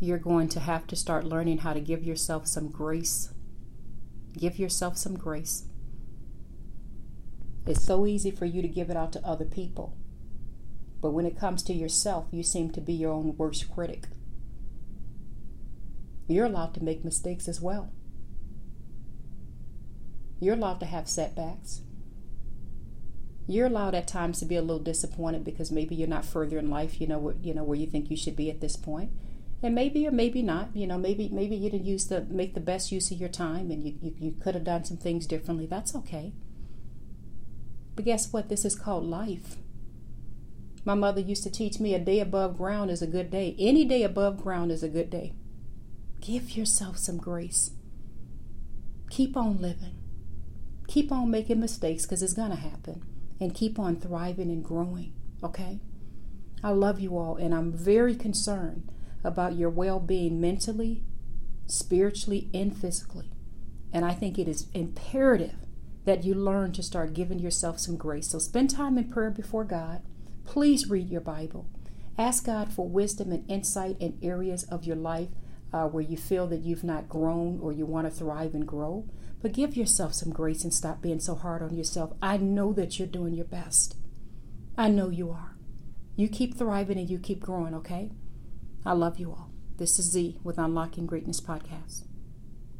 you're going to have to start learning how to give yourself some grace. Give yourself some grace. It's so easy for you to give it out to other people. But when it comes to yourself, you seem to be your own worst critic. You're allowed to make mistakes as well. You're allowed to have setbacks. You're allowed at times to be a little disappointed because maybe you're not further in life, you know, you know where you think you should be at this point and maybe or maybe not you know maybe maybe you didn't use the make the best use of your time and you, you, you could have done some things differently. That's okay. But guess what? This is called life. My mother used to teach me a day above ground is a good day. Any day above ground is a good day. Give yourself some grace. Keep on living. Keep on making mistakes because it's going to happen. And keep on thriving and growing okay? I love you all and i'm very concerned about your well being mentally, spiritually, and physically. And I think it is imperative that you learn to start giving yourself some grace. So spend time in prayer before God. Please read your Bible. Ask God for wisdom and insight in areas of your life uh, where you feel that you've not grown or you want to thrive and grow. But give yourself some grace and stop being so hard on yourself. I know that you're doing your best. I know you are. You keep thriving and you keep growing, okay? I love you all. This is Z with Unlocking Greatness Podcast.